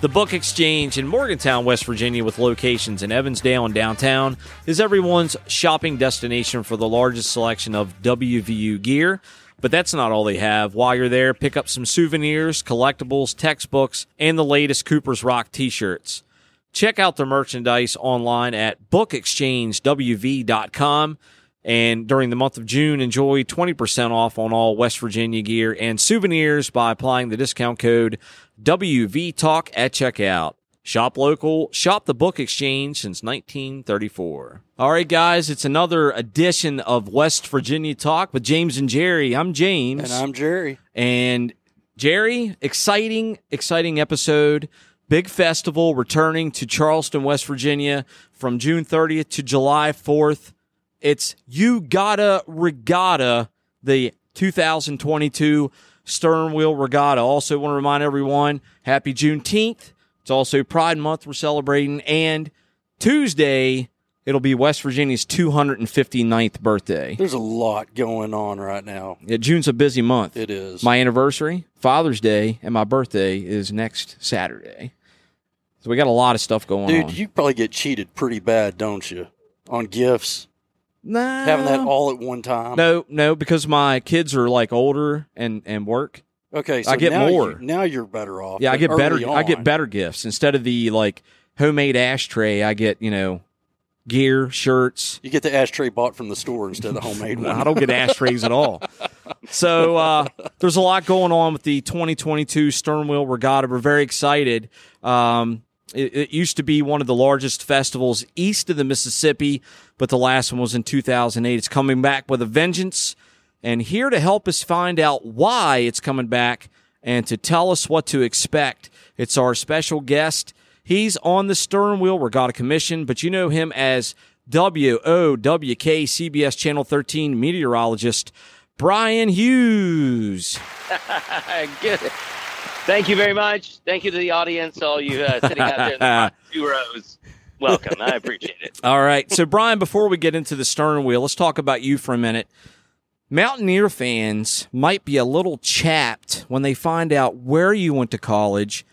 The Book Exchange in Morgantown, West Virginia, with locations in Evansdale and downtown, is everyone's shopping destination for the largest selection of WVU gear. But that's not all they have. While you're there, pick up some souvenirs, collectibles, textbooks, and the latest Cooper's Rock t shirts. Check out their merchandise online at bookexchangewv.com. And during the month of June, enjoy 20% off on all West Virginia gear and souvenirs by applying the discount code WVTalk at checkout. Shop local, shop the book exchange since 1934. All right, guys, it's another edition of West Virginia Talk with James and Jerry. I'm James. And I'm Jerry. And Jerry, exciting, exciting episode. Big festival returning to Charleston, West Virginia from June 30th to July 4th. It's You Gotta Regatta, the 2022 Stern Wheel Regatta. Also, want to remind everyone, happy Juneteenth. It's also Pride Month we're celebrating. And Tuesday, it'll be West Virginia's 259th birthday. There's a lot going on right now. Yeah, June's a busy month. It is. My anniversary, Father's Day, and my birthday is next Saturday. So we got a lot of stuff going Dude, on. Dude, you probably get cheated pretty bad, don't you? On gifts. Nah, Having that all at one time. No, no, because my kids are like older and and work. Okay, so I get now more. You, now you're better off. Yeah, I get better. early I get better gifts instead of the like homemade ashtray. I get you know gear, shirts. You get the ashtray bought from the store instead of the homemade one. I don't get ashtrays at all. So uh, there's a lot going on with the 2022 Stern Wheel Regatta. We're very excited. Um, it, it used to be one of the largest festivals east of the Mississippi, but the last one was in 2008. It's coming back with a vengeance. And here to help us find out why it's coming back and to tell us what to expect, it's our special guest. He's on the Stern Wheel Regatta Commission, but you know him as WOWK CBS Channel 13 meteorologist Brian Hughes. Good. Thank you very much. Thank you to the audience, all you uh, sitting out there in the two rows. Welcome. I appreciate it. All right. So, Brian, before we get into the stern wheel, let's talk about you for a minute. Mountaineer fans might be a little chapped when they find out where you went to college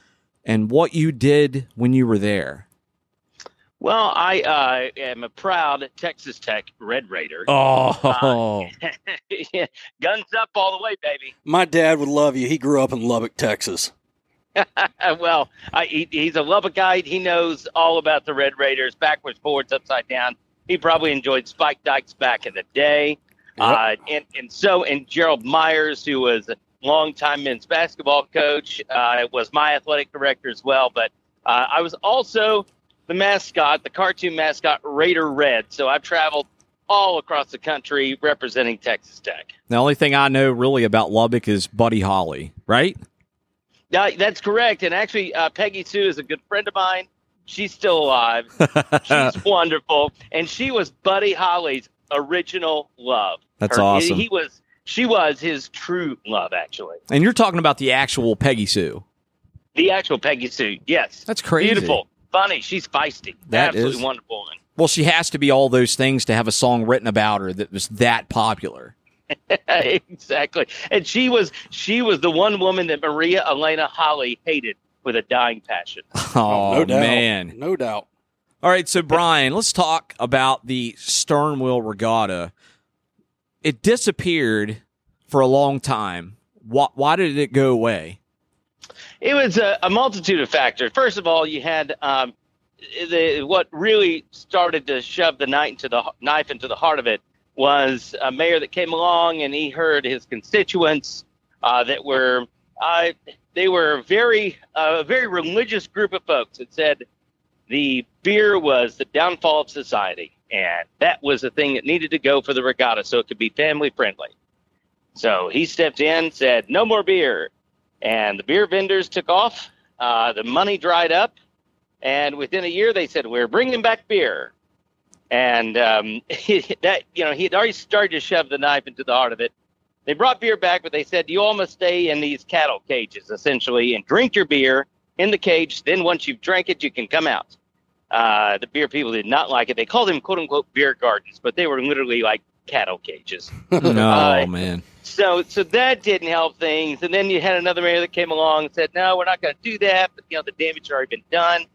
and what you did when you were there. Well, I uh, am a proud Texas Tech Red Raider. Oh, Yeah, Guns up all the way, baby. My dad would love you. He grew up in Lubbock, Texas. well, I, he, he's a Lubbockite. He knows all about the Red Raiders, backwards, forwards, upside down. He probably enjoyed Spike Dykes back in the day. Uh, and, and so, and Gerald Myers, who was a longtime men's basketball coach, uh, was my athletic director as well. But uh, I was also the mascot, the cartoon mascot, Raider Red. So I've traveled all across the country representing Texas Tech. the only thing I know really about Lubbock is Buddy Holly, right? Yeah, that's correct. And actually, uh, Peggy Sue is a good friend of mine. She's still alive. She's wonderful, and she was Buddy Holly's original love. That's Her- awesome. He was. She was his true love, actually. and you're talking about the actual Peggy Sue. The actual Peggy Sue. Yes. That's crazy. Beautiful, funny. She's feisty. That Absolutely is- wonderful woman. Well, she has to be all those things to have a song written about her that was that popular. exactly. And she was she was the one woman that Maria Elena Holly hated with a dying passion. Oh, no doubt. man. No doubt. All right, so Brian, let's talk about the stern wheel regatta. It disappeared for a long time. Why, why did it go away? It was a, a multitude of factors. First of all, you had um, the what really started to shove the knife into the knife into the heart of it was a mayor that came along and he heard his constituents uh, that were uh, they were very uh, a very religious group of folks that said the beer was the downfall of society and that was the thing that needed to go for the regatta so it could be family friendly. So he stepped in, said no more beer, and the beer vendors took off. Uh, the money dried up, and within a year, they said we're bringing back beer. And um, that you know, he had already started to shove the knife into the heart of it. They brought beer back, but they said you all must stay in these cattle cages essentially and drink your beer in the cage. Then once you've drank it, you can come out. Uh, the beer people did not like it. They called them "quote unquote" beer gardens, but they were literally like cattle cages. no, Uh, man. So so that didn't help things. And then you had another mayor that came along and said, no, we're not going to do that. But you know the damage had already been done.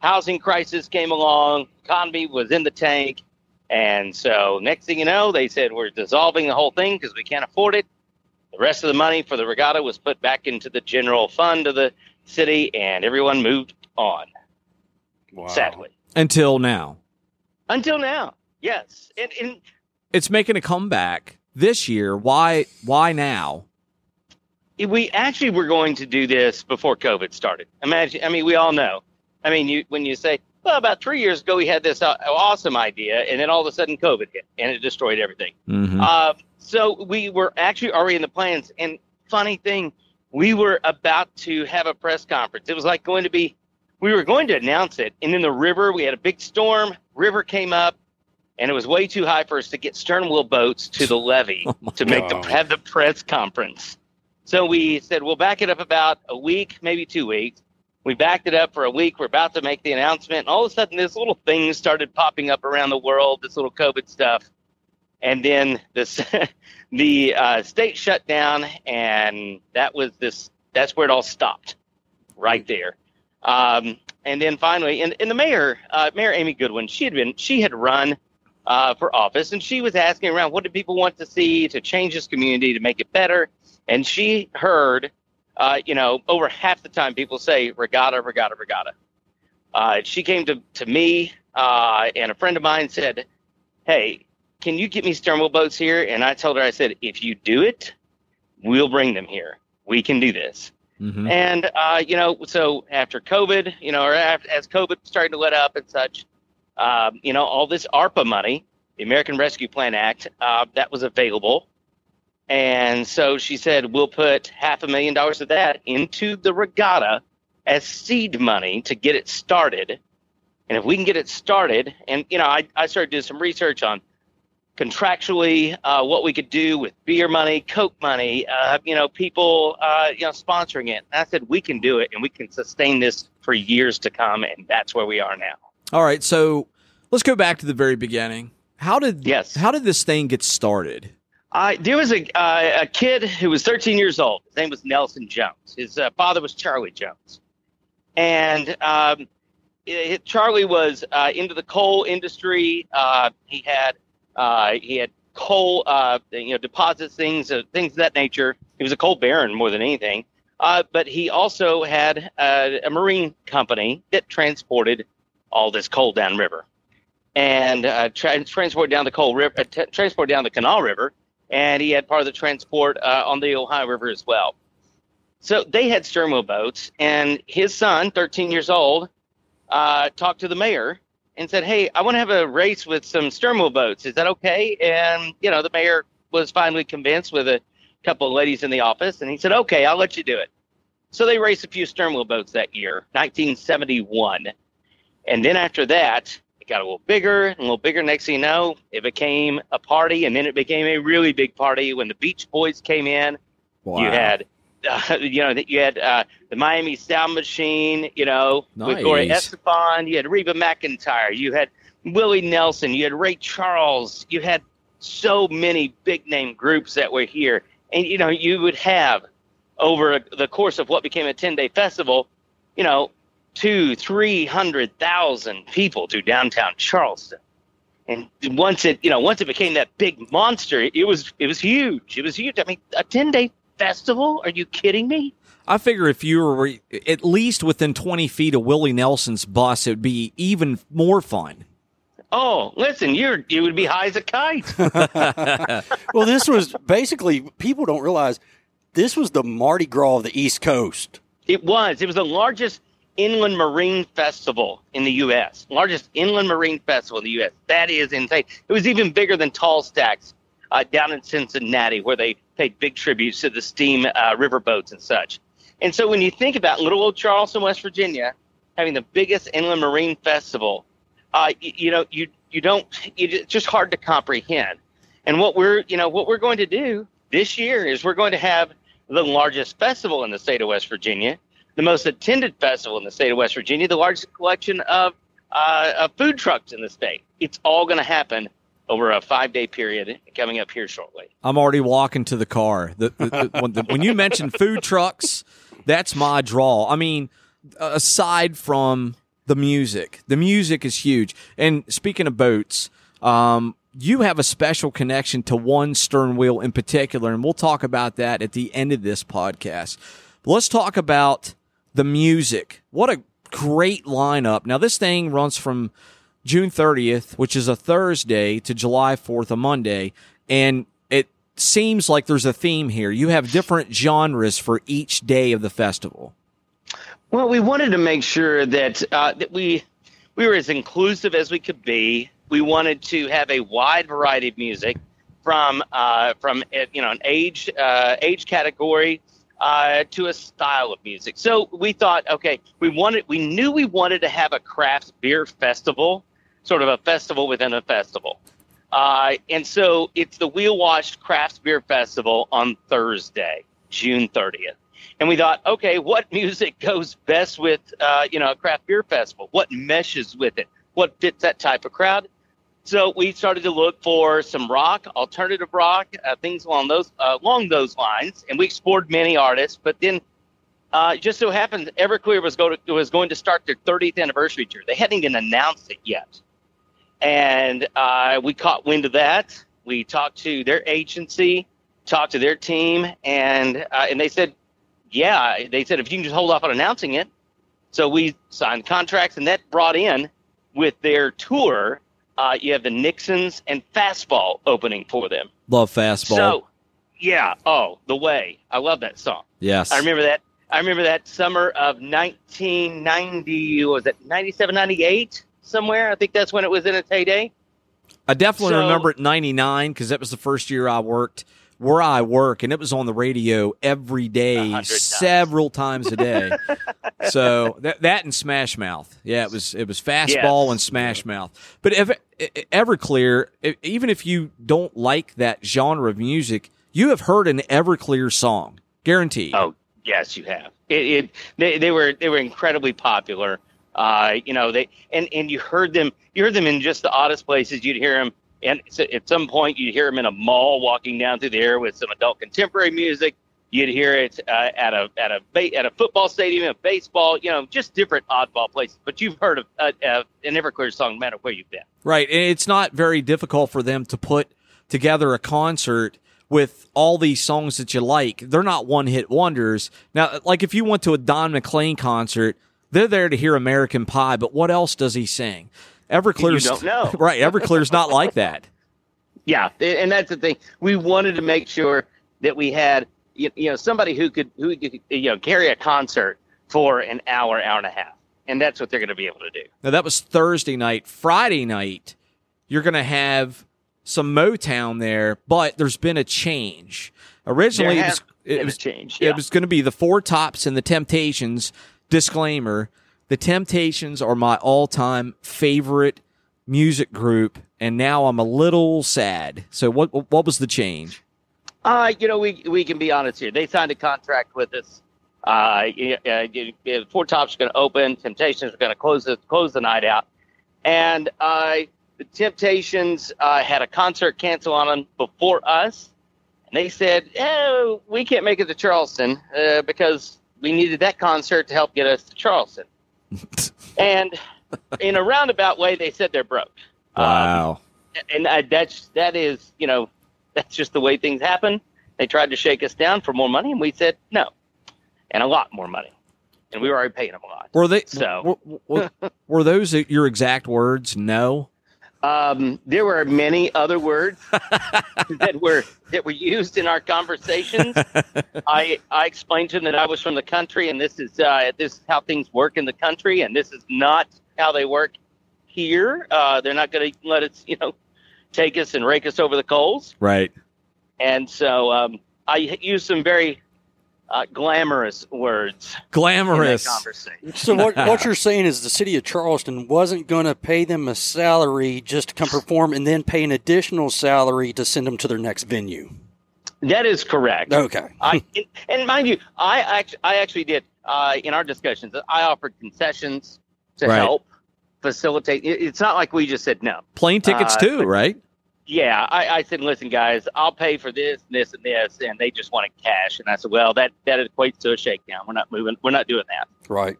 Housing crisis came along. Economy was in the tank. And so next thing you know, they said we're dissolving the whole thing because we can't afford it. The rest of the money for the regatta was put back into the general fund of the city, and everyone moved on. Wow. Sadly, Until now. until now, yes. And, and It's making a comeback this year. Why why now? we actually were going to do this before COVID started. Imagine, I mean, we all know. I mean, you when you say, well, about three years ago we had this awesome idea, and then all of a sudden COVID hit and it destroyed everything. Mhm. Uh, so we were actually already in the plans. And funny thing, we were about to have a press conference. It was like going to be, we were going to announce it, and then the river we had a big storm. River came up, and it was way too high for us to get stern wheel boats to the levee Oh to make the have the press conference. So we said we'll back it up about a week, maybe two weeks. We backed it up for a week. We're about to make the announcement, and all of a sudden, this little thing started popping up around the world. This little COVID stuff, and then this the uh, state shut down, and that was this. That's where it all stopped, right there. Um, and then finally, and, and the mayor, uh, Mayor Amy Goodwin, she had been she had run uh, for office, and she was asking around what do people want to see to change this community to make it better. And she heard, uh, you know, over half the time people say regatta, regatta, regatta. Uh, she came to, to me uh, and a friend of mine said, Hey, can you get me sternwheel boats here? And I told her, I said, if you do it, we'll bring them here. We can do this. Mhm. And uh, you know, so after COVID, you know, or after, as COVID started to let up and such, um, you know, all this ARPA money, the American Rescue Plan Act, uh, that was available. And so she said, we'll put half a million dollars of that into the regatta as seed money to get it started. And if we can get it started, and you know, I, I started doing some research on contractually uh, what we could do with beer money, Coke money, uh, you know, people, uh, you know, sponsoring it. And I said we can do it, and we can sustain this for years to come, and that's where we are now. All right, so let's go back to the very beginning. How did Yes. how did this thing get started? Uh, there was a uh, a kid who was 13 years old. His name was Nelson Jones. His uh, father was Charlie Jones, and um, it, Charlie was uh, into the coal industry. Uh, he had uh, he had coal, uh, you know, deposits, things, uh, things of that nature. He was a coal baron more than anything. Uh, but he also had uh, a marine company that transported all this coal downriver, and uh, tra- transport down the coal river, uh, t- transport down the Kanawha River, and he had part of the transport uh, on the Ohio River as well. So they had stern wheel boats, and his son, 13 years old, uh, talked to the mayor and said, "Hey, I want to have a race with some stern wheel boats. Is that okay?" And you know, the mayor was finally convinced with a couple of ladies in the office, and he said, "Okay, I'll let you do it." So they raced a few stern wheel boats that year, 1971, and then after that, it got a little bigger and a little bigger. Next thing you know, it became a party, and then it became a really big party when the Beach Boys came in. Wow. You had, uh, you know, you had uh, the Miami Sound Machine, you know, with Gloria Estefan. You had Reba McEntire. You had Willie Nelson. You had Ray Charles. You had so many big name groups that were here, and you know, you would have over the course of what became a ten day festival, you know, two, three hundred thousand people to downtown Charleston. And once it, you know, once it became that big monster, it was it was huge. It was huge. I mean, a ten day festival? Are you kidding me? I figure if you were at least within 20 feet of Willie Nelson's bus, it would be even more fun. Oh, listen, you're you would be high as a kite. Well, this was basically people don't realize this was the Mardi Gras of the East Coast. It was. It was the largest inland marine festival in the U.S. Largest inland marine festival in the U.S. That is insane. It was even bigger than Tall Stacks uh, down in Cincinnati, where they paid big tributes to the steam uh, riverboats and such. And so when you think about little old Charleston, West Virginia, having the biggest inland marine festival, uh, you, you know, you you don't. You, it's just hard to comprehend. And what we're, you know, what we're going to do this year is we're going to have the largest festival in the state of West Virginia, the most attended festival in the state of West Virginia, the largest collection of, uh, of food trucks in the state. It's all going to happen over a five day period coming up here shortly. I'm already walking to the car. The, the, the, when, when you mentioned food trucks, that's my draw. I mean, aside from the music, the music is huge. And speaking of boats, um, you have a special connection to one stern wheel in particular, and we'll talk about that at the end of this podcast. Let's talk about the music. What a great lineup. Now, this thing runs from June 30th, which is a Thursday, to July 4th, a Monday. And it seems like there's a theme here. You have different genres for each day of the festival. Well, we wanted to make sure that uh, that we we were as inclusive as we could be. We wanted to have a wide variety of music from uh, from uh, you know an age uh, age category uh, to a style of music. So we thought, okay, we wanted we knew we wanted to have a craft beer festival, sort of a festival within a festival. Uh, and so it's the Wheel Washed Craft Beer Festival on Thursday, June 30th and we thought, okay, what music goes best with uh, you know a craft beer festival? What meshes with it? What fits that type of crowd? So we started to look for some rock, alternative rock, uh, things along those uh, along those lines, and we explored many artists. But then, uh, just so happened, Everclear was going to was going to start their 30th anniversary tour. They hadn't even announced it yet, and uh, we caught wind of that. We talked to their agency, talked to their team, and uh, and they said, yeah, they said if you can just hold off on announcing it. So we signed contracts, and that brought in with their tour. Uh, you have the Nixons and Fastball opening for them. Love Fastball. So, yeah. Oh, the way I love that song. Yes, I remember that. I remember that summer of 1990. Was it 97, 98? Somewhere. I think that's when it was in its heyday. I definitely so, remember it 99 because that was the first year I worked where I work, and it was on the radio every day, several times a day. so that that and Smash Mouth, yeah, it was it was fastball yes. and Smash Mouth. But if, Everclear, even if you don't like that genre of music, you have heard an Everclear song, guaranteed. Oh yes, you have. It, it they, they were they were incredibly popular. Uh, you know they and and you heard them you heard them in just the oddest places. You'd hear them and at some point, you'd hear him in a mall walking down through the air with some adult contemporary music. You'd hear it uh, at a at a at a football stadium, a baseball, you know, just different oddball places. But you've heard of uh, uh, an Everclear song, no matter where you've been. Right. and It's not very difficult for them to put together a concert with all these songs that you like. They're not one hit wonders. Now, like if you went to a Don McLean concert, they're there to hear American Pie, but what else does he sing? Everclear's you don't know. right. Everclear's not like that. Yeah, and that's the thing. We wanted to make sure that we had you know somebody who could who could you know carry a concert for an hour, hour and a half, and that's what they're going to be able to do. Now that was Thursday night. Friday night, you're going to have some Motown there, but there's been a change. Originally, it was, it was changed. Yeah. It was going to be the Four Tops and the Temptations. Disclaimer the Temptations are my all time favorite music group, and now I'm a little sad. So, what what was the change? Uh, you know, we we can be honest here. They signed a contract with us. Uh, uh, Four Tops are going to open. Temptations are going to close the close the night out, and uh, the Temptations uh, had a concert cancel on them before us, and they said, "Oh, we can't make it to Charleston uh, because we needed that concert to help get us to Charleston." And in a roundabout way, they said they're broke. Wow. Um, and uh, that's that is you know that's just the way things happen. They tried to shake us down for more money, and we said no, and a lot more money, and we were already paying them a lot. Were they so? Were, were, were those your exact words? No. Um, there were many other words that were that were used in our conversations. I I explained to them that I was from the country, and this is uh, this is how things work in the country, and this is not how they work here. Uh, they're not going to let us, you know, take us and rake us over the coals. Right. And so um, I used some very uh, glamorous words. Glamorous. so what, what you're saying is the city of Charleston wasn't going to pay them a salary just to come perform and then pay an additional salary to send them to their next venue. That is correct. Okay. I, and mind you, I actually, I actually did uh, in our discussions. I offered concessions to right. help facilitate. It's not like we just said no. Plane tickets uh, too, right? Yeah, I, I said, listen, guys, I'll pay for this, and this, and this, and they just wanted cash. And I said, well, that that equates to a shakedown. We're not moving. We're not doing that. Right.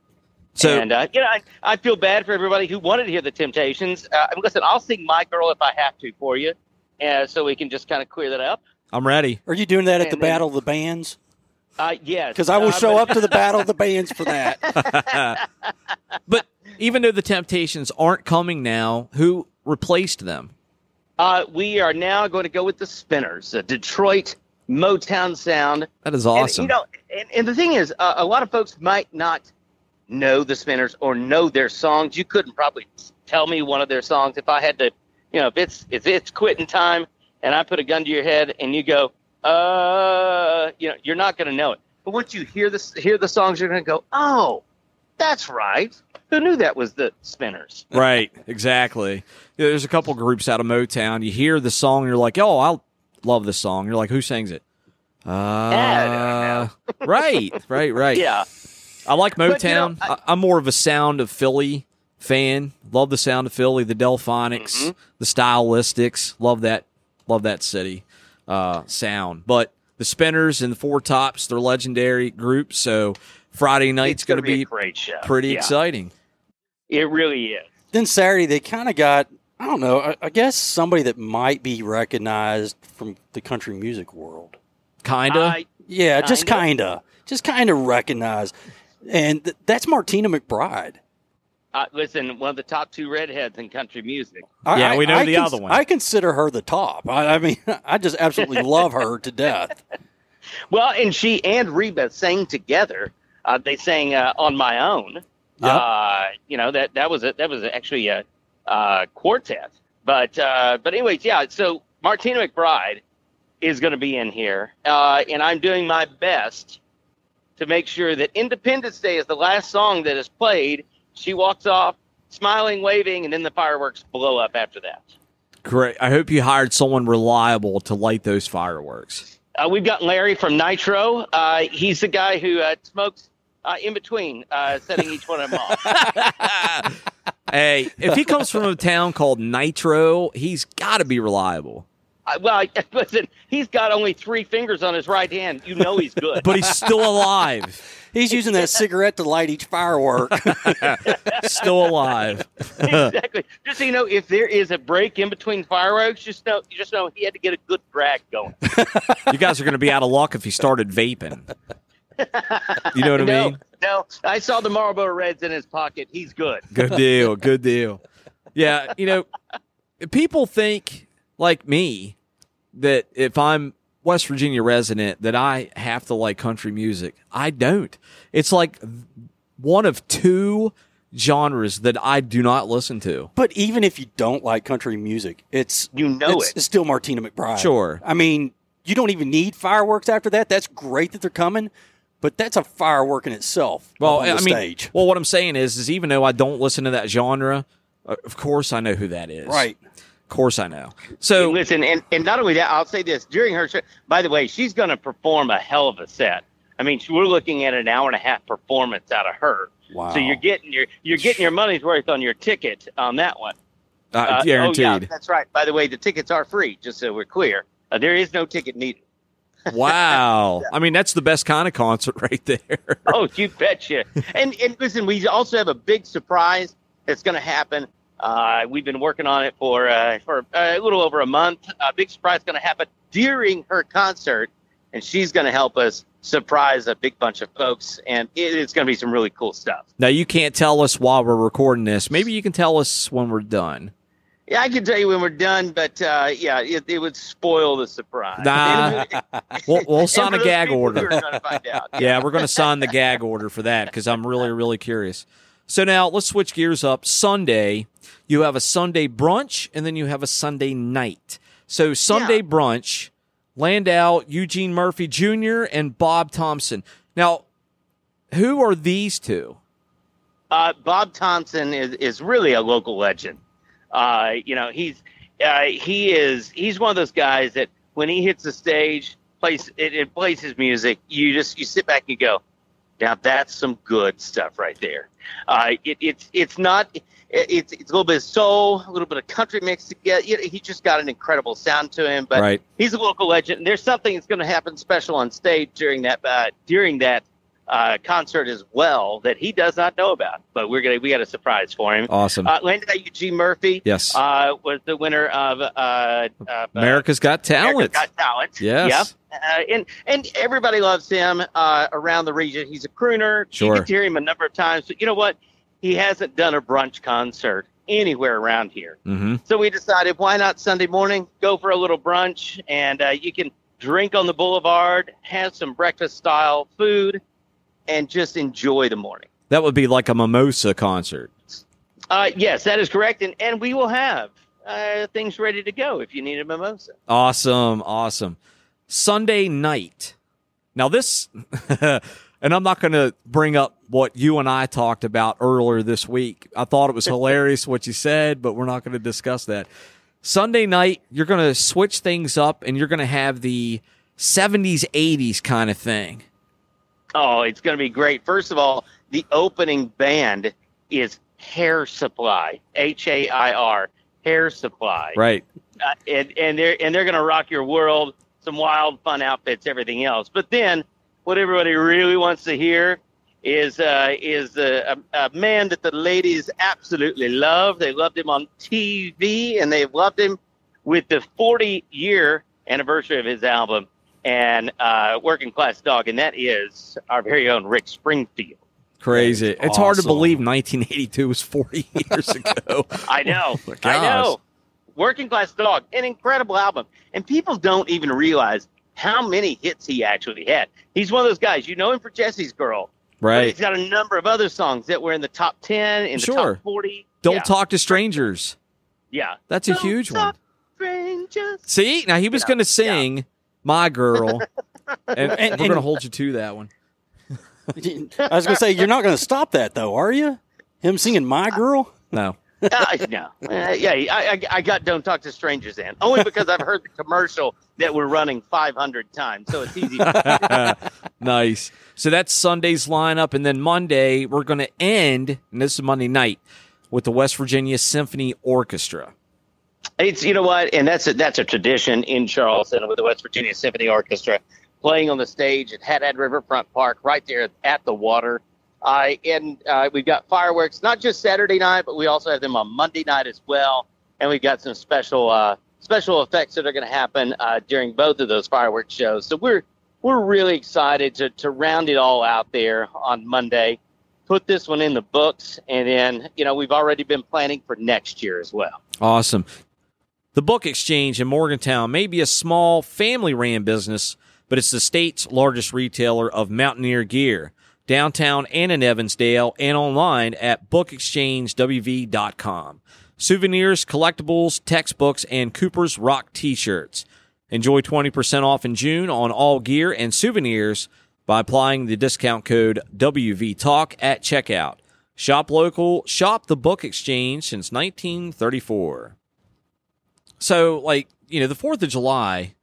So and uh, you know, I, I feel bad for everybody who wanted to hear the Temptations. Uh, listen, I'll sing "My Girl" if I have to for you, uh, so we can just kind of clear that up. I'm ready. Are you doing that at the then- Battle of the Bands? Uh, yes, Because I will uh, show but- up to the Battle of the Bands for that. But even though the Temptations aren't coming now, who replaced them? Uh, we are now going to go with the Spinners, a Detroit Motown sound. That is awesome. And, you know, and, and the thing is, uh, a lot of folks might not know the Spinners or know their songs. You couldn't probably tell me one of their songs if I had to. You know, if it's if it's quitting time and I put a gun to your head and you go, uh, you know, you're not going to know it. But once you hear this, hear the songs, you're going to go, oh, that's right. Who knew that was the Spinners? right, exactly. Yeah, there's a couple groups out of Motown. You hear the song, you're like, oh, I love this song. You're like, who sings it? Uh, right, right, right. Yeah. I like But, you know, Motown. I- I, am more of a Sound of Philly fan. Love the Sound of Philly, the Delfonics, Mm-hmm. the Stylistics. Love that. Love that city uh, sound. But the Spinners and the Four Tops, they're legendary groups. So Friday night's going to gonna be a great show. pretty Yeah, exciting. It really is. then Saturday, they kind of got, I don't know, I, I guess somebody that might be recognized from the country music world. Kinda. I- Yeah, just Kinda? kind of. Just kind of recognized. And th- that's Martina McBride. Uh, listen, one of the top two redheads in country music. I- Yeah, I- we know I the cons- other one. I consider her the top. I, I mean, I just absolutely love her to death. Well, and she and Reba sang together. Uh, they sang uh, "On My Own." Yep. Uh, you know that that was a, that was actually a uh, quartet. But uh, but anyways, yeah. So Martina McBride is going to be in here, uh, and I'm doing my best to make sure that Independence Day is the last song that is played. She walks off smiling, waving, and then the fireworks blow up after that. Great. I hope you hired someone reliable to light those fireworks. Uh, we've got Larry from Nitro. Uh, he's the guy who uh, smokes uh, in between uh, setting each one of them off. hey, if he comes from a town called Nitro, he's got to be reliable. Uh, well, I- listen, he's got only three fingers on his right hand. You know he's good. But he's still alive. He's using that cigarette to light each firework. Still alive. exactly. Just so you know, if there is a break in between fireworks, just know you just know he had to get a good drag going. You guys are going to be out of luck if he started vaping. You know what I no, mean? no, I saw the Marlboro Reds in his pocket. He's good. Good deal. Good deal. Yeah, you know, people think like me that if I'm West Virginia resident that I have to like country music. I don't. It's like one of two genres that I do not listen to. but even if you don't like country music, it's You know it's, it. it's still Martina McBride. Sure. I mean, you don't even need fireworks after that. That's great that they're coming, but that's a firework in itself. Well, on the I mean, stage. well, what I'm saying is, is even though I don't listen to that genre, uh, of course I know who that is. Right. Of course I know. So Listen, and, and not only that, I'll say this during her show. By the way, she's going to perform a hell of a set. I mean, we're looking at an hour and a half performance out of her. Wow. So you're getting your you're getting your money's worth on your ticket on that one. uh, Uh, guaranteed. Oh yeah, that's right. By the way, the tickets are free. Just so we're clear, uh, there is no ticket needed. Wow. I mean, that's the best kind of concert right there. Oh, you betcha. and and listen, we also have a big surprise that's going to happen. Uh, we've been working on it for uh, for uh, a little over a month. A big surprise is going to happen during her concert, and she's going to help us surprise a big bunch of folks, and it, it's going to be some really cool stuff. now, you can't tell us while we're recording this. Maybe you can tell us when we're done. Yeah, I can tell you when we're done, but uh, yeah, it, it would spoil the surprise. Nah. We'll, we'll sign a gag order. out. Yeah, we're going to sign the gag order for that because I'm really, really curious. So now let's switch gears up. Sunday, you have a Sunday brunch and then you have a Sunday night. So Sunday Yeah. brunch, Landau, Eugene Murphy Jr., and Bob Thompson. Now, who are these two? Uh, Bob Thompson is, is really a local legend. Uh, you know, he's uh, he is he's one of those guys that when he hits the stage, plays it, it plays his music. You just you sit back and go, Now that's some good stuff right there. Uh, it, it's it's not it, it's it's a little bit of soul, a little bit of country mixed together. You know, he just got an incredible sound to him. But Right. he's a local legend. And there's something that's going to happen special on stage during that uh, during that uh, concert as well that he does not know about. But we're gonna we got a surprise for him. Awesome. Uh, Landau Eugene Murphy. yes. Uh, was the winner of uh, uh, America's Got Talent. America's Got Talent. Yes. Yep. Uh, and and everybody loves him uh, around the region. He's a crooner. Sure. You to hear him a number of times. But you know what? He hasn't done a brunch concert anywhere around here. mm-hmm. So we decided, why not Sunday morning? Go for a little brunch, and uh, you can drink on the boulevard, have some breakfast style food, and just enjoy the morning. That would be like a mimosa concert. Uh, yes, that is correct, and and we will have uh, things ready to go if you need a mimosa. Awesome, awesome. Sunday night. Now this, and I'm not going to bring up what you and I talked about earlier this week. I thought it was hilarious what you said, but we're not going to discuss that. Sunday night, you're going to switch things up, and you're going to have the 70s, 80s kind of thing. Oh, it's going to be great. First of all, the opening band is Hair Supply, H A I R, Hair Supply, Right. uh, and and they're and they're going to rock your world. Some wild, fun outfits, everything else. But then, what everybody really wants to hear is uh, is a, a, a man that the ladies absolutely love. They loved him on TV, and they've loved him with the 40 year anniversary of his album and uh, Working Class Dog, and that is our very own Rick Springfield. Crazy. That is It's hard to believe 1982 was 40 years ago. I know. my I know. Working Class Dog, an incredible album. And people don't even realize how many hits he actually had. He's one of those guys, you know him for Jesse's Girl. But Right. he's got a number of other songs that were in the top 10, in the top 40. Don't yeah. talk to strangers. Yeah. That's a Don't huge one. strangers. See, now he was Yeah, going to sing "My Girl," and, And- we're going to hold you to that one. I was going to say, you're not going to stop that, though, are you? Him singing My Girl? No, uh, no. Uh, yeah, I, I, I got Don't Talk to Strangers in. Only because I've heard the commercial that we're running 500 times. So it's easy. nice. So that's Sunday's lineup, and then Monday we're going to end, and this is Monday night, with the West Virginia Symphony Orchestra. It's you know what, and that's a, that's a tradition in Charleston with the West Virginia Symphony Orchestra playing on the stage at Haddad Riverfront Park, right there at the water. Uh, and uh, we've got fireworks not just Saturday night, but we also have them on Monday night as well. And we've got some special uh, special effects that are going to happen uh, during both of those fireworks shows. So we're we're really excited to to round it all out there on Monday. Put this one in the books, and then you know we've already been planning for next year as well. Awesome. The Book Exchange in Morgantown may be a small family ran business, but it's the state's largest retailer of mountaineer gear, downtown and in Evansdale, and online at bookexchangewv.com. Souvenirs, collectibles, textbooks, and Cooper's Rock t shirts. Enjoy 20% off in June on all gear and souvenirs by applying the discount code WVTalk at checkout. Shop local, shop the Book Exchange since 1934 so like you know the fourth of july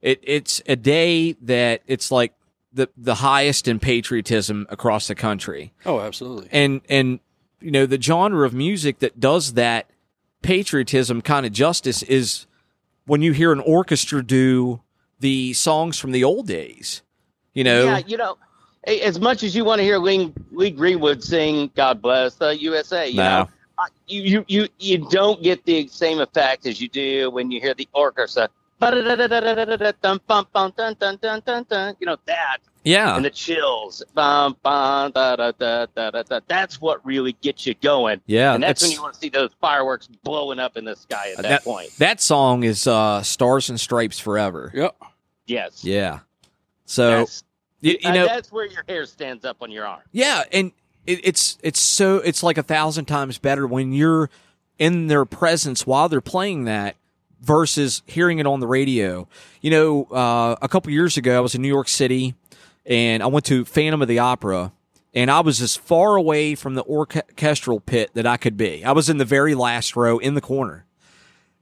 it it's a day that it's like the the highest in patriotism across the country Oh, absolutely. and and you know the genre of music that does that patriotism kind of justice is when you hear an orchestra do the songs from the old days you know Yeah, you know, as much as you want to hear Lee, Lee Greenwood sing "God Bless the USA," you No. know, you, you you you don't get the same effect as you do when you hear the orchestra. You know that yeah and the chills. Bum, bum, da, da, da, da, da, da. That's what really gets you going. yeah and that's when you want to see those fireworks blowing up in the sky at that, point. that song is uh stars and stripes forever Yep. Yes. yeah so That's, you, you uh, know that's where your hair stands up on your arm. Yeah, and it, it's it's so it's like a thousand times better when you're in their presence while they're playing that versus hearing it on the radio. You know, uh, a couple years ago, I was in New York City, and I went to Phantom of the Opera, and I was as far away from the orchestral pit that I could be. I was in the very last row in the corner,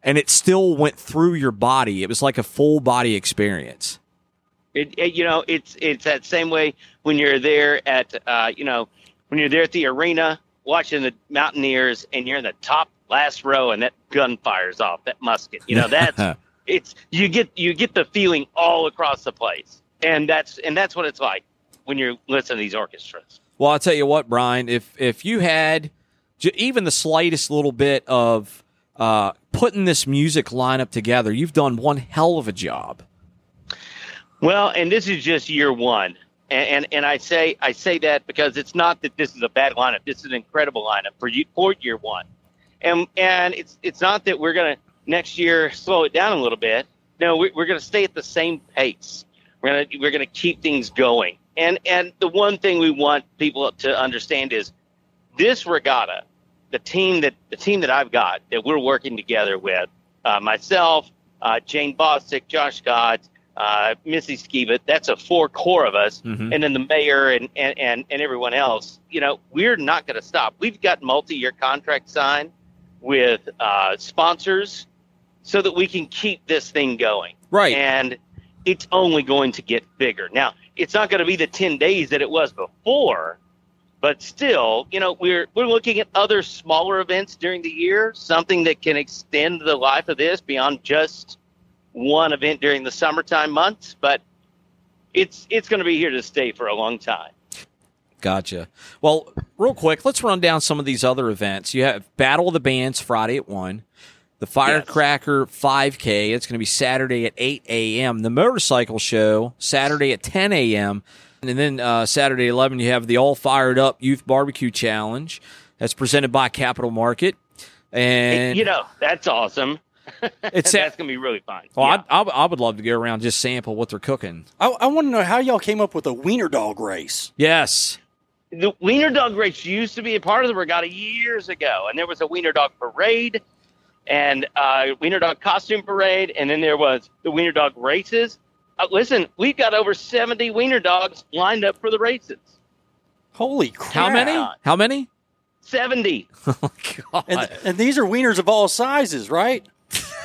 and it still went through your body. It was like a full body experience. It, it, you know, it's it's that same way when you're there at uh, you know when you're there at the arena watching the Mountaineers and you're in the top last row and that gun fires off that musket. You know, that's it's you get you get the feeling all across the place, and that's and that's what it's like when you're listening to these orchestras. Well, I'll tell you what, Brian. If if you had j- even the slightest little bit of uh, putting this music lineup together, you've done one hell of a job. Well, and this is just year one. And, and, and I say I say that because it's not that this is a bad lineup. This is an incredible lineup for you for year one, and and it's it's not that we're gonna next year slow it down a little bit. No, we, we're gonna stay at the same pace. We're gonna we're gonna keep things going. And and the one thing we want people to understand is this regatta, the team that the team that I've got that we're working together with, uh, myself, uh, Jane Bostic, Josh Scott, uh, Missy Skiba, that's a four core of us, Mhm. and then the mayor and, and, and, and everyone else. You know, we're not going to stop. We've got multi-year contract signed with uh, sponsors so that we can keep this thing going Right. and it's only going to get bigger. Now, it's not going to be the 10 days that it was before, but still, you know, we're we're looking at other smaller events during the year, something that can extend the life of this beyond just one event during the summertime months, but it's it's going to be here to stay for a long time. Gotcha. Well, real quick, let's run down some of these other events. You have Battle of the Bands Friday at 1, the Firecracker 5K, it's going to be Saturday at 8 a.m., the Motorcycle Show Saturday at 10 a.m., and then uh, Saturday 11, you have the All Fired Up Youth Barbecue Challenge that's presented by Capitol Market. And you know, that's awesome. It's that's going to be really fun. well, Yeah. I, I, I would love to go around and just sample what they're cooking. I, I want to know how y'all came up with a wiener dog race. Yes. the wiener dog race used to be a part of the regatta years ago, and there was a wiener dog parade and uh, wiener dog costume parade, and then there was the wiener dog races. Uh, listen, we've got over seventy wiener dogs lined up for the races. Holy crap! How many? How many? Seventy. Oh, God. And, and these are wieners of all sizes, right?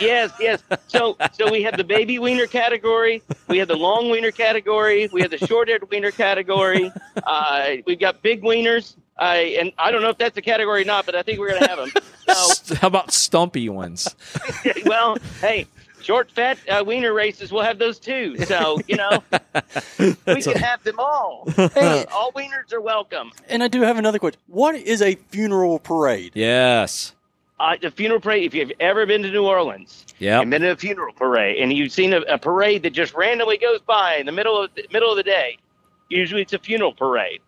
Yes, yes. So, so we have the baby wiener category. We have the long wiener category. We have the short-haired wiener category. Uh, we've got big wieners. Uh, and I don't know if that's a category or not, but I think we're going to have them. So, How about stumpy ones? well, hey, short, fat uh, wiener races, we'll have those too. So, you know, we can have them all. Hey, All wieners are welcome. and I do have another question. What is a funeral parade? Yes. Uh, the funeral parade, if you've ever been to New Orleans yeah, and been to a funeral parade and you've seen a, a parade that just randomly goes by in the middle of the middle of the day, usually it's a funeral parade.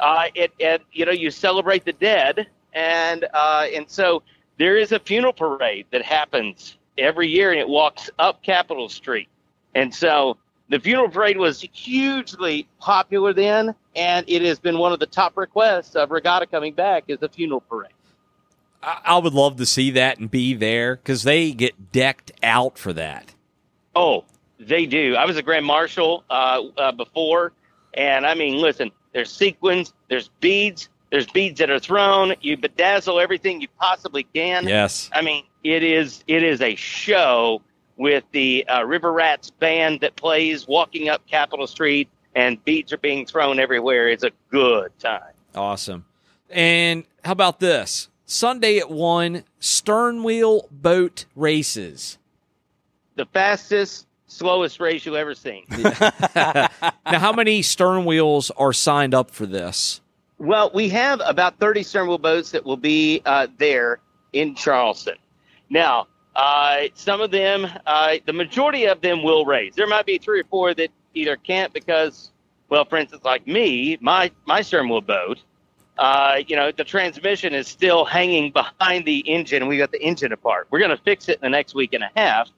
Uh, it, it, you know, you celebrate the dead, and uh, and so there is a funeral parade that happens every year, and it walks up Capitol Street, and so the funeral parade was hugely popular then, and it has been one of the top requests of Regatta coming back is the funeral parade. I, would love to see that and be there because they get decked out for that. Oh, they do. I was a grand marshal uh, uh, before, and I mean, listen, there's sequins, there's beads, there's beads that are thrown. You bedazzle everything you possibly can. Yes. I mean, it is it is a show with the uh, River Rats band that plays walking up Capitol Street, and beads are being thrown everywhere. It's a good time. Awesome. And how about this? Sunday at 1, stern wheel boat races. The fastest, slowest race you've ever seen. now, how many stern wheels are signed up for this? Well, we have about 30 stern wheel boats that will be uh, there in Charleston. Now, uh, some of them, uh, the majority of them will race. There might be three or four that either can't because, well, for instance, like me, my, my stern wheel boat, uh, you know, the transmission is still hanging behind the engine. We got the engine apart. We're going to fix it in the next week and a half.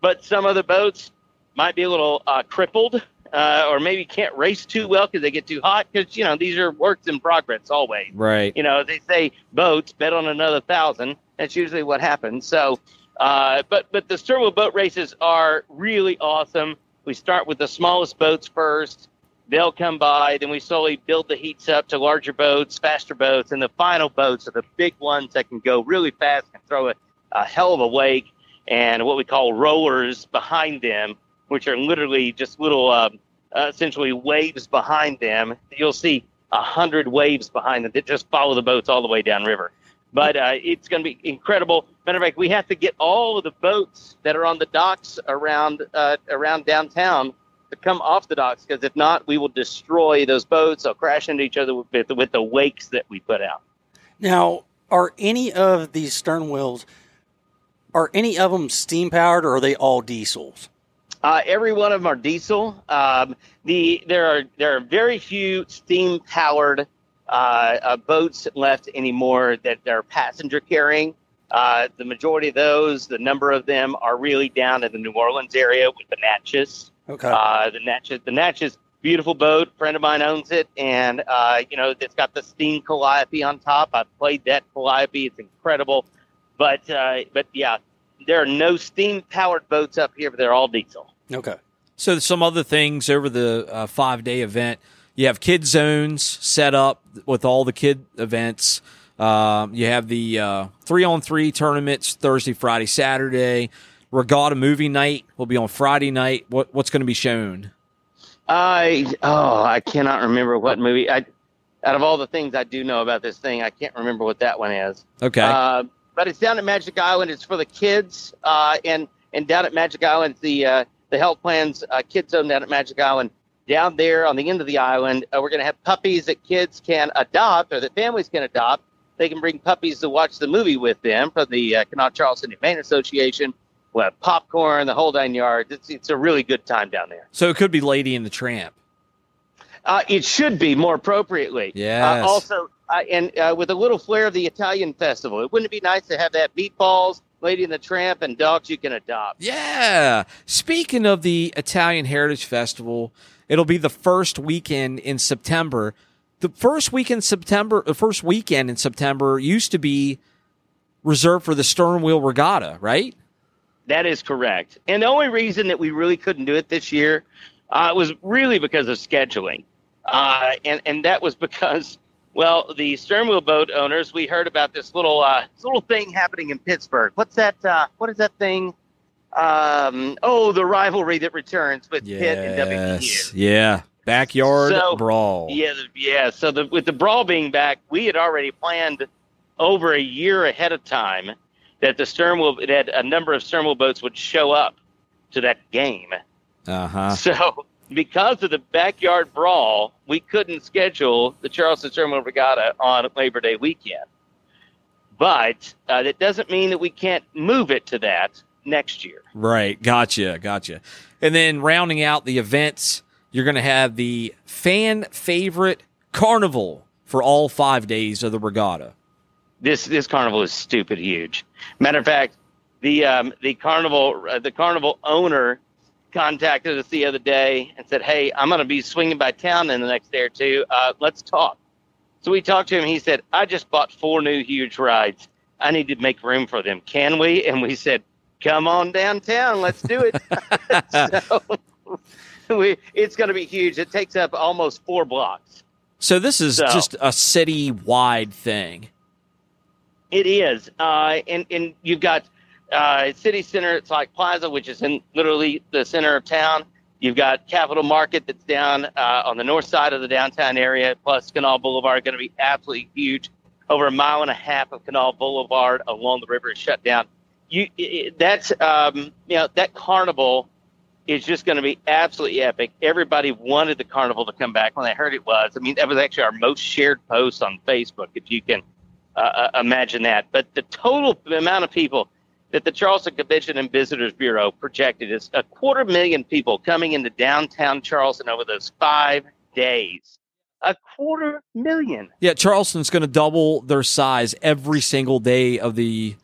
But some of the boats might be a little uh, crippled uh, or maybe can't race too well because they get too hot. Because you know these are works in progress always. Right. You know they say boats bet on another thousand. That's usually what happens. So, uh, but but the wheel boat races are really awesome. We start with the smallest boats first. They'll come by, then we slowly build the heats up to larger boats, faster boats, and the final boats are the big ones that can go really fast and throw a, a hell of a wake, and what we call rollers behind them, which are literally just little uh, uh, essentially waves behind them. You'll see a hundred waves behind them that just follow the boats all the way downriver. But uh, it's going to be incredible. Matter of fact, we have to get all of the boats that are on the docks around uh, around downtown to come off the docks because if not, we will destroy those boats. They'll crash into each other with, with the wakes that we put out. Now, are any of these stern wheels are any of them steam powered or are they all diesels? Uh, every one of them are diesel. Um, the there are there are very few steam powered uh, uh, boats left anymore that are passenger carrying. Uh, the majority of those, the number of them, are really down in the New Orleans area with the Natchez. Okay. Uh, the Natchez, the Natchez, beautiful boat. A friend of mine owns it, and uh, you know it's got the steam calliope on top. I've played that calliope; it's incredible. But but yeah, there are no steam powered boats up here, but they're all diesel. Okay. So some other things over the uh, five day event. You have kid zones set up with all the kid events. Um, you have the uh, three on three tournaments Thursday, Friday, Saturday. Regatta movie night will be on Friday night. What what's going to be shown? I oh I cannot remember what movie. I out of all the things I do know about this thing, I can't remember what that one is. Okay. Uh, but it's down at Magic Island. It's for the kids, uh, and and down at Magic Island, the uh, the health plans uh, kids zone down at Magic Island. Down there on the end of the island, uh, we're going to have puppies that kids can adopt or that families can adopt. They can bring puppies to watch the movie with them from the uh, Kanawha Charleston Humane Association. We'll have popcorn, the whole nine yards. It's, it's a really good time down there. So it could be Lady and the Tramp. Uh, it should be more appropriately. Yeah. Uh, also, uh, and uh, with a little flair of the Italian festival, it wouldn't it be nice to have that meatballs, Lady and the Tramp, and dogs you can adopt? Yeah. Speaking of the Italian Heritage Festival, it'll be the first weekend in September. The first weekend in September, the first weekend in September used to be reserved for the stern wheel regatta, right? That is correct. And the only reason that we really couldn't do it this year uh, was really because of scheduling. Uh, and, and that was because, well, the stern wheel boat owners, we heard about this little uh, this little thing happening in Pittsburgh. What's that? Uh, what is that thing? Um, oh, the rivalry that returns with Pitt and WVU. Yeah. Backyard So, brawl. Yeah, yeah. So the, with the brawl being back, we had already planned over a year ahead of time that the stern wheel that a number of stern wheel boats would show up to that game. Uh huh. So because of the backyard brawl, we couldn't schedule the Charleston Stern Wheel Regatta on Labor Day weekend. But uh, that doesn't mean that we can't move it to that next year. Right. Gotcha. Gotcha. And then rounding out the events, you're going to have the fan favorite carnival for all five days of the regatta. This this carnival is stupid huge. Matter of fact, the um, the carnival uh, the carnival owner contacted us the other day and said, "Hey, I'm going to be swinging by town in the next day or two. Uh, let's talk." So we talked to him. He said, "I just bought four new huge rides. I need to make room for them. Can we?" And we said, "Come on downtown. Let's do it." so we, it's going to be huge. It takes up almost four blocks. So this is So- just a city wide thing. It is, uh, and and you've got uh, City Center. It's like Plaza, which is in literally the center of town. You've got Capitol Market that's down uh, on the north side of the downtown area. Plus, Kanawha Boulevard going to be absolutely huge. Over a mile and a half of Kanawha Boulevard along the river is shut down. You, i i- that's um, you know that carnival is just going to be absolutely epic. Everybody wanted the carnival to come back when they heard it was. I mean, that was actually our most shared post on Facebook, if you can uh, uh, imagine that. But the total amount of people that the Charleston Convention and Visitors Bureau projected is a quarter million people coming into downtown Charleston over those five days. A quarter million. Yeah, Charleston's going to double their size every single day of the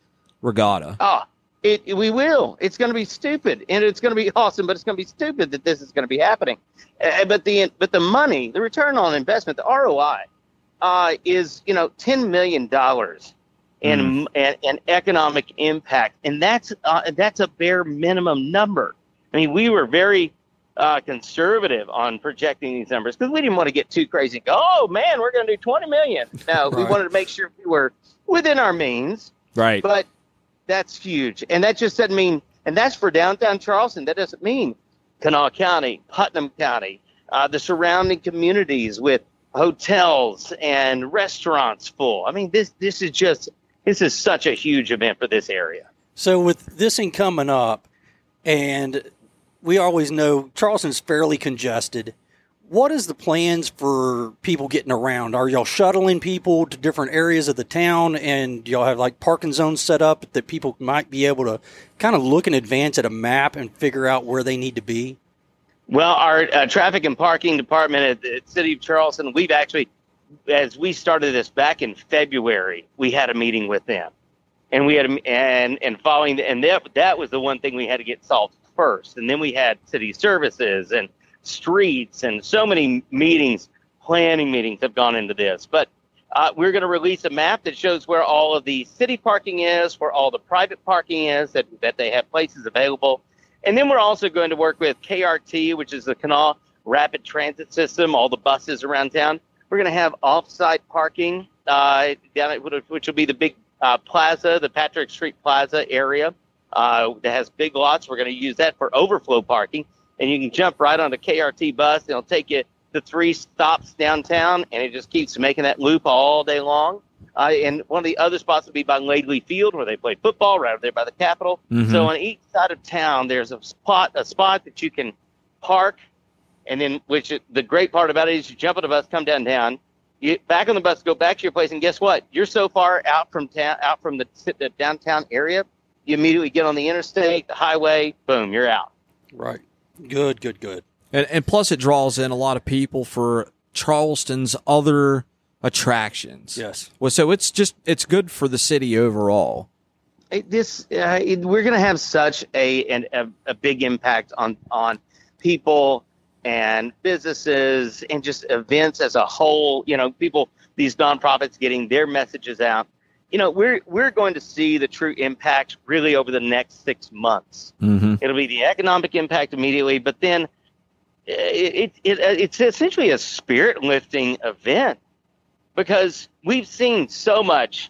regatta. Oh, it, we will. It's going to be stupid, and it's going to be awesome, but it's going to be stupid that this is going to be happening. Uh, but the but the money, the return on investment, the ROI, uh, is you know ten million dollars in, in in economic impact, and that's uh, that's a bare minimum number. I mean, we were very uh, conservative on projecting these numbers because we didn't want to get too crazy. And go, oh man, we're going to do twenty million. No, we wanted to make sure we were within our means Right. but that's huge. And that just doesn't mean, and that's for downtown Charleston. That doesn't mean Kanawha County, Putnam County, uh, the surrounding communities with hotels and restaurants full. I mean, this this is just this is such a huge event for this area. So with this thing coming up, and we always know Charleston's fairly congested. What is the plans for people getting around? Are y'all shuttling people to different areas of the town, and y'all have like parking zones set up that people might be able to kind of look in advance at a map and figure out where they need to be? Well, our uh, traffic and parking department at the City of Charleston, we've actually, as we started this back in February, we had a meeting with them, and we had a, and and following and that that was the one thing we had to get solved first, and then we had city services and streets and so many meetings, planning meetings have gone into this, but. Uh, we're going to release a map that shows where all of the city parking is, where all the private parking is, that, that they have places available. And then we're also going to work with KRT, which is the Kanawha Rapid Transit System, all the buses around town. We're going to have off-site parking uh, down at which will be the big uh, plaza, the Patrick Street Plaza area uh, that has big lots. We're going to use that for overflow parking, and you can jump right on the KRT bus. And it'll take you to three stops downtown, and it just keeps making that loop all day long. Uh, and one of the other spots would be by Laidley Field, where they play football, right over there by the Capitol. Mhm. So on each side of town, there's a spot, a spot that you can park, and then which is- the great part about it is you jump on the bus, come downtown, you back on the bus, go back to your place, and guess what? You're so far out from town, out from the, the downtown area, you immediately get on the interstate, the highway, boom, you're out. Right. Good, good, good. And, and plus, it draws in a lot of people for Charleston's other attractions. Yes. Well, so it's just it's good for the city overall. It- this uh, it, we're going to have such a, an, a a big impact on on people and businesses and just events as a whole. You know, people these nonprofits getting their messages out. You know, we're we're going to see the true impact really over the next six months. Mm-hmm. It'll be the economic impact immediately, but then it, it, it it's essentially a spirit lifting event because we've seen so much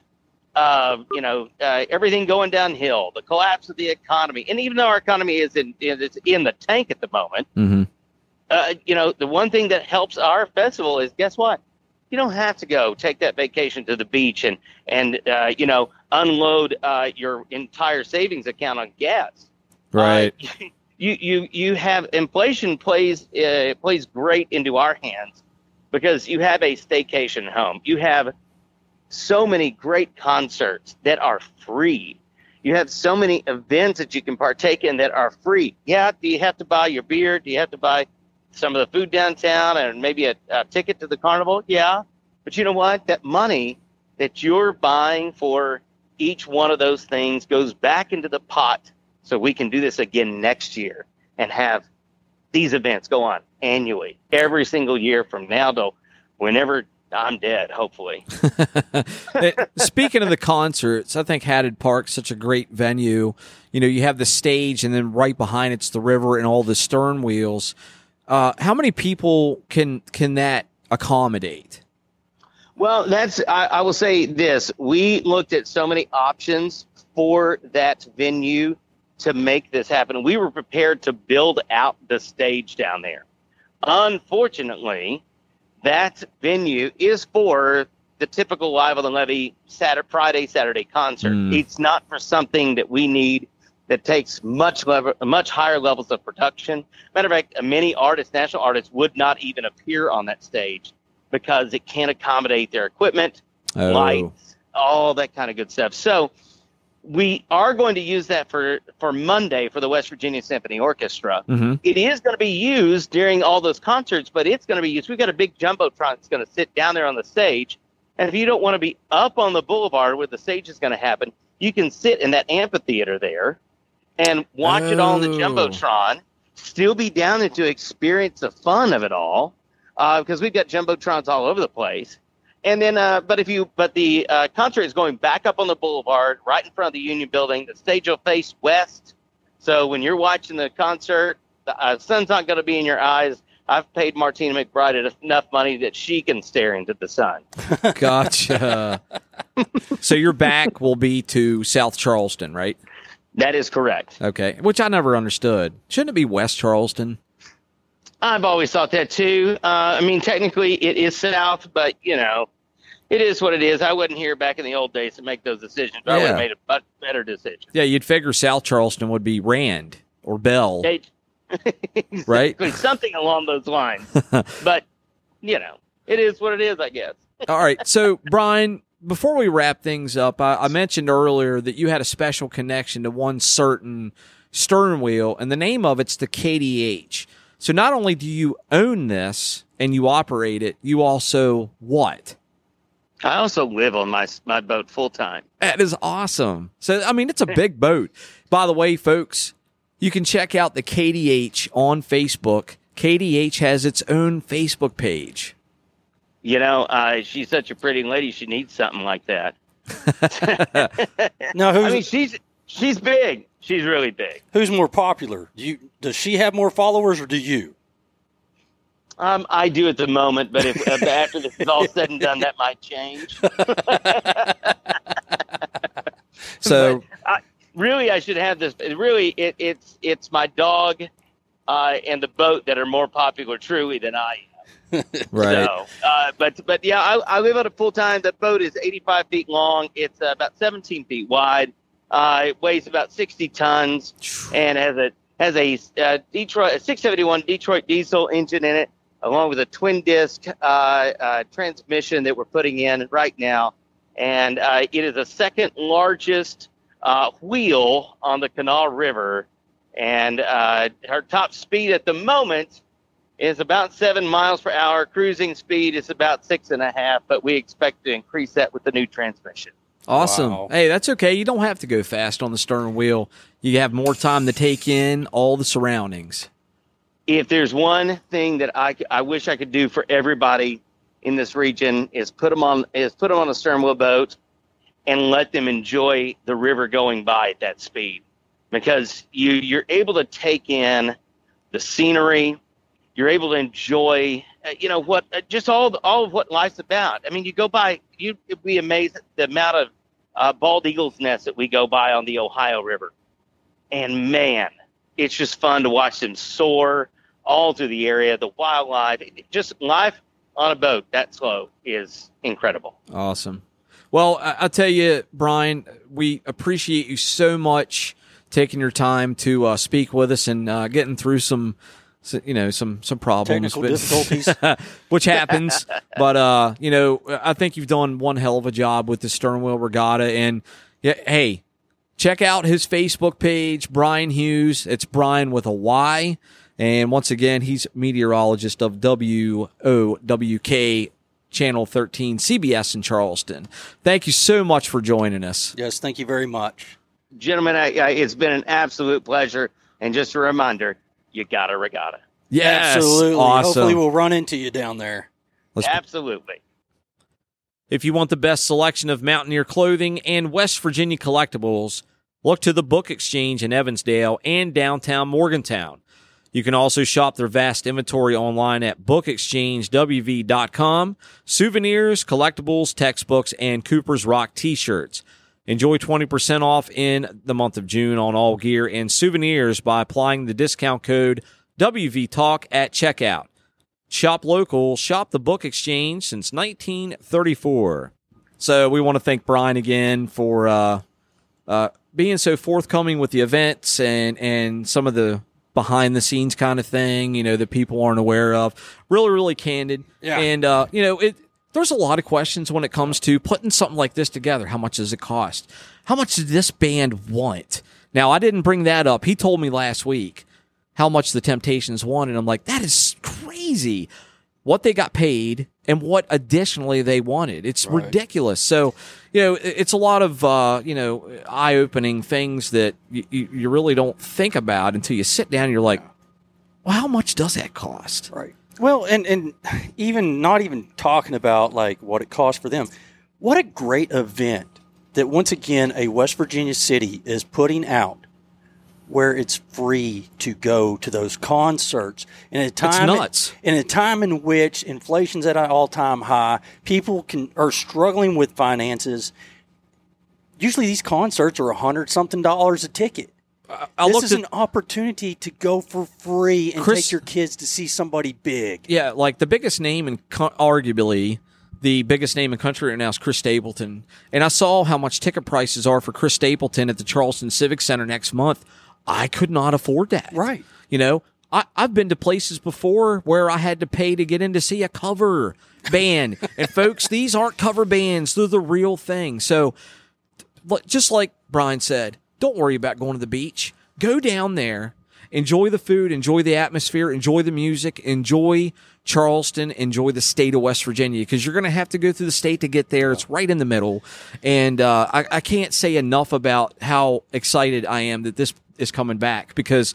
of you know uh, everything going downhill, the collapse of the economy, and even though our economy is in is in the tank at the moment, Mm-hmm. uh, you know the one thing that helps our festival is guess what? You don't have to go take that vacation to the beach and and uh, you know unload uh, your entire savings account on gas. Right. Uh, you you you have inflation plays uh, plays great into our hands because you have a staycation home. You have so many great concerts that are free. You have so many events that you can partake in that are free. Yeah, do you have to buy your beer? Do you have to buy some of the food downtown and maybe a, a ticket to the carnival? Yeah. But you know what? That money that you're buying for each one of those things goes back into the pot so we can do this again next year and have these events go on annually every single year from now to whenever I'm dead, hopefully. Speaking of the concerts, I think Haddad Park's such a great venue. You know, you have the stage, and then right behind it's the river and all the stern wheels. Uh, how many people can can that accommodate? Well, that's I, I will say this: we looked at so many options for that venue to make this happen. We were prepared to build out the stage down there. Unfortunately, that venue is for the typical live on the levee Saturday, Friday, Saturday concert. Mm. It's not for something that we need that takes much level, much higher levels of production. Matter of fact, many artists, national artists, would not even appear on that stage because it can't accommodate their equipment, Oh. lights, all that kind of good stuff. So we are going to use that for for Monday for the West Virginia Symphony Orchestra. hmm It is going to be used during all those concerts, but it's going to be used. We've got a big jumbotron that's going to sit down there on the stage. And if you don't want to be up on the boulevard where the stage is going to happen, you can sit in that amphitheater there and watch it all on the Oh. jumbotron. Still be down there to experience the fun of it all, uh, because we've got jumbotrons all over the place. And then, uh, but if you, but the uh, concert is going back up on the boulevard, right in front of the Union Building. The stage will face west, so when you're watching the concert, the uh, sun's not going to be in your eyes. I've paid Martina McBride enough money that she can stare into the sun. Gotcha. so your back will be to South Charleston, right? That is correct. Okay, which I never understood. Shouldn't it be West Charleston? I've always thought that too. Uh, I mean, technically it is south, but you know, it is what it is. I wasn't here back in the old days to make those decisions. I would have made a much better decision. Yeah, you'd figure South Charleston would be Rand or Belle, They- right? Something along those lines. but you know, it is what it is. I guess. All right. So, Bryan, before we wrap things up, I, I mentioned earlier that you had a special connection to one certain stern wheel, and the name of it's the KDH. So, not only do you own this and you operate it, you also what? I also live on my my boat full time. That is awesome. So, I mean, it's a big boat. By the way, folks, you can check out the KDH on Facebook. KDH has its own Facebook page. You know, uh, she's such a pretty lady. She needs something like that. no, who's I mean, she's she's big. She's really big. who's more popular? Do you does she have more followers or do you? Um, I do at the moment, but if uh, after this is all said and done, that might change. So, really, I should have this. Really, it, it's it's my dog uh, and the boat that are more popular, truly, than I am. right. So, uh, but but yeah, I, I live on a full time. The boat is 85 feet long. It's uh, about 17 feet wide. Uh, it weighs about 60 tons and has a has a uh, Detroit a 671 Detroit diesel engine in it, along with a twin disc uh, uh, transmission that we're putting in right now. And uh, it is the second largest wheel on the Kanawha River. And our top speed at the moment is about seven miles per hour. Cruising speed is about six and a half, but we expect to increase that with the new transmission. Awesome. Wow. Hey, that's okay. You don't have to go fast on the stern wheel. You have more time to take in all the surroundings. If there's one thing that I, I wish I could do for everybody in this region is put them on is put them on a stern wheel boat and let them enjoy the river going by at that speed because you you're able to take in the scenery you're able to enjoy uh, you know what uh, just all the, all of what life's about. I mean you go by you'd be amazed at the amount of uh, bald eagles nests that we go by on the ohio river. And man it's just fun to watch them soar all through the area the wildlife. Just life on a boat that slow is incredible. Awesome. Well, I- I'll tell you, Bryan, we appreciate you so much taking your time to uh, speak with us and uh, getting through some, s- you know, some some problems, Technical difficulties. which happens. but uh, you know, I think you've done one hell of a job with the sternwheel regatta. And yeah, hey, check out his Facebook page, Bryan Hughes. It's Bryan with a Y. And once again, he's meteorologist of WOWK Channel 13 CBS in Charleston. Thank you so much for joining us. Yes, thank you very much. gentlemen I, I, it's been an absolute pleasure and just a reminder you got a regatta Yes, Absolutely. awesome. Hopefully, we'll run into you down there. Let's- absolutely If you want the best selection of Mountaineer clothing and West Virginia collectibles, look to the Book Exchange in Evansdale and downtown Morgantown. You can also shop their vast inventory online at bookexchangewv.com. Souvenirs, collectibles, textbooks, and Cooper's Rock t-shirts. Enjoy 20% off in the month of June on all gear and souvenirs by applying the discount code WVTalk at checkout. Shop local, shop the book exchange since 1934. So we want to thank Bryan again for uh, uh, being so forthcoming with the events and and some of the behind the scenes kind of thing, you know, that people aren't aware of. Really, really candid. Yeah. And uh, you know, it there's a lot of questions when it comes to putting something like this together. How much does it cost? How much does this band want? Now, I didn't bring that up. He told me last week how much the Temptations won, and I'm like, that is crazy. What they got paid and what additionally they wanted. It's Right. ridiculous. So, you know, it's a lot of uh, you know eye opening things that you, you you really don't think about until you sit down. and You're like, well, how much does that cost? Right. Well, and and even not even talking about like what it costs for them. What a great event that once again a West Virginia city is putting out where it's free to go to those concerts in a time nuts. in a time in which inflation's at an all-time high, people can are struggling with finances. Usually these concerts are a hundred something dollars a ticket. I this is at an opportunity to go for free and Chris- take your kids to see somebody big. Yeah, like the biggest name and arguably the biggest name in country right now is Chris Stapleton. And I saw how much ticket prices are for Chris Stapleton at the Charleston Civic Center next month. I could not afford that. Right. You know, I, I've been to places before where I had to pay to get in to see a cover band. and folks, these aren't cover bands, they're the real thing. So just like Bryan said, don't worry about going to the beach. Go down there, enjoy the food, enjoy the atmosphere, enjoy the music, enjoy Charleston, enjoy the state of West Virginia because you're going to have to go through the state to get there. It's right in the middle. And uh, I, I can't say enough about how excited I am that this is coming back because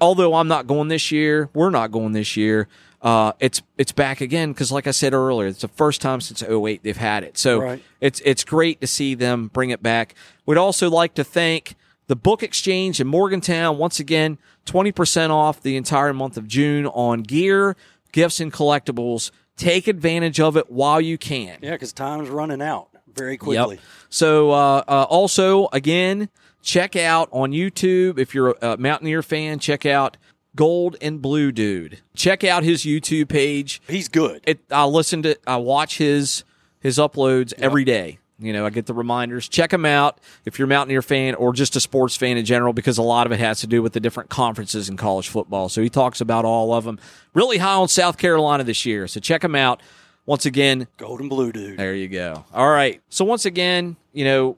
although I'm not going this year, we're not going this year. Uh, it's it's back again because, like I said earlier, it's the first time since 08 they've had it. So Right. it's it's great to see them bring it back. We'd also like to thank the Book Exchange in Morgantown once again, twenty percent off the entire month of June on gear, gifts, and collectibles. Take advantage of it while you can. Yeah, because time's running out very quickly. Yep. So uh, uh, also again, check out on YouTube if you're a Mountaineer fan. Check out Gold and Blue Dude. Check out his YouTube page. He's good. It. I listen to. I watch his his uploads every day. You know, I get the reminders. Check him out if you're a Mountaineer fan or just a sports fan in general, because a lot of it has to do with the different conferences in college football. So he talks about all of them. Really high on South Carolina this year. So check him out. Once again, Gold and Blue Dude. there you go. All right. So once again, you know,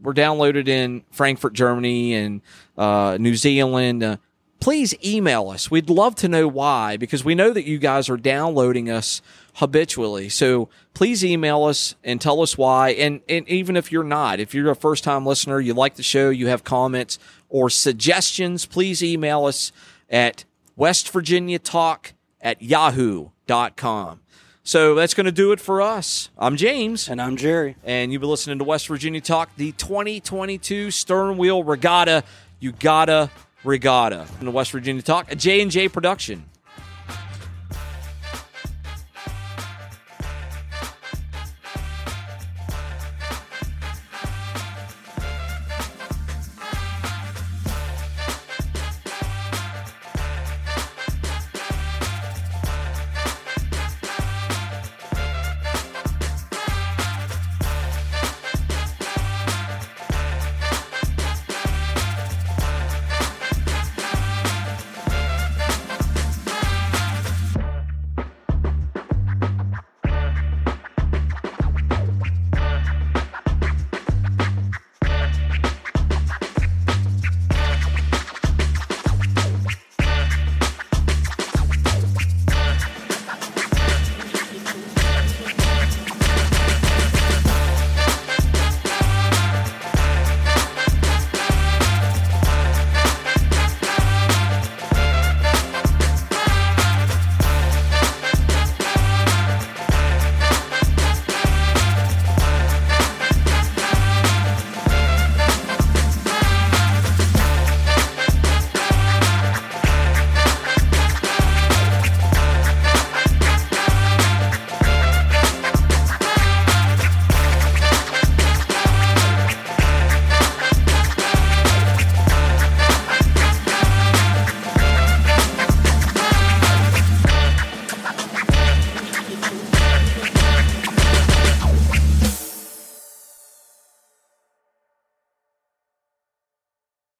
we're downloaded in Frankfurt, Germany, and uh, New Zealand. Uh, please email us. We'd love to know why because we know that you guys are downloading us habitually. So please email us and tell us why. And, and even if you're not, if you're a first time listener, you like the show, you have comments or suggestions, please email us at West Virginia Talk at yahoo.com. So that's going to do it for us. I'm James, And I'm Jerry. and you've been listening to West Virginia Talk, the 2022 Stern Wheel Regatta. You gotta regatta. And the West Virginia Talk, a J and J production.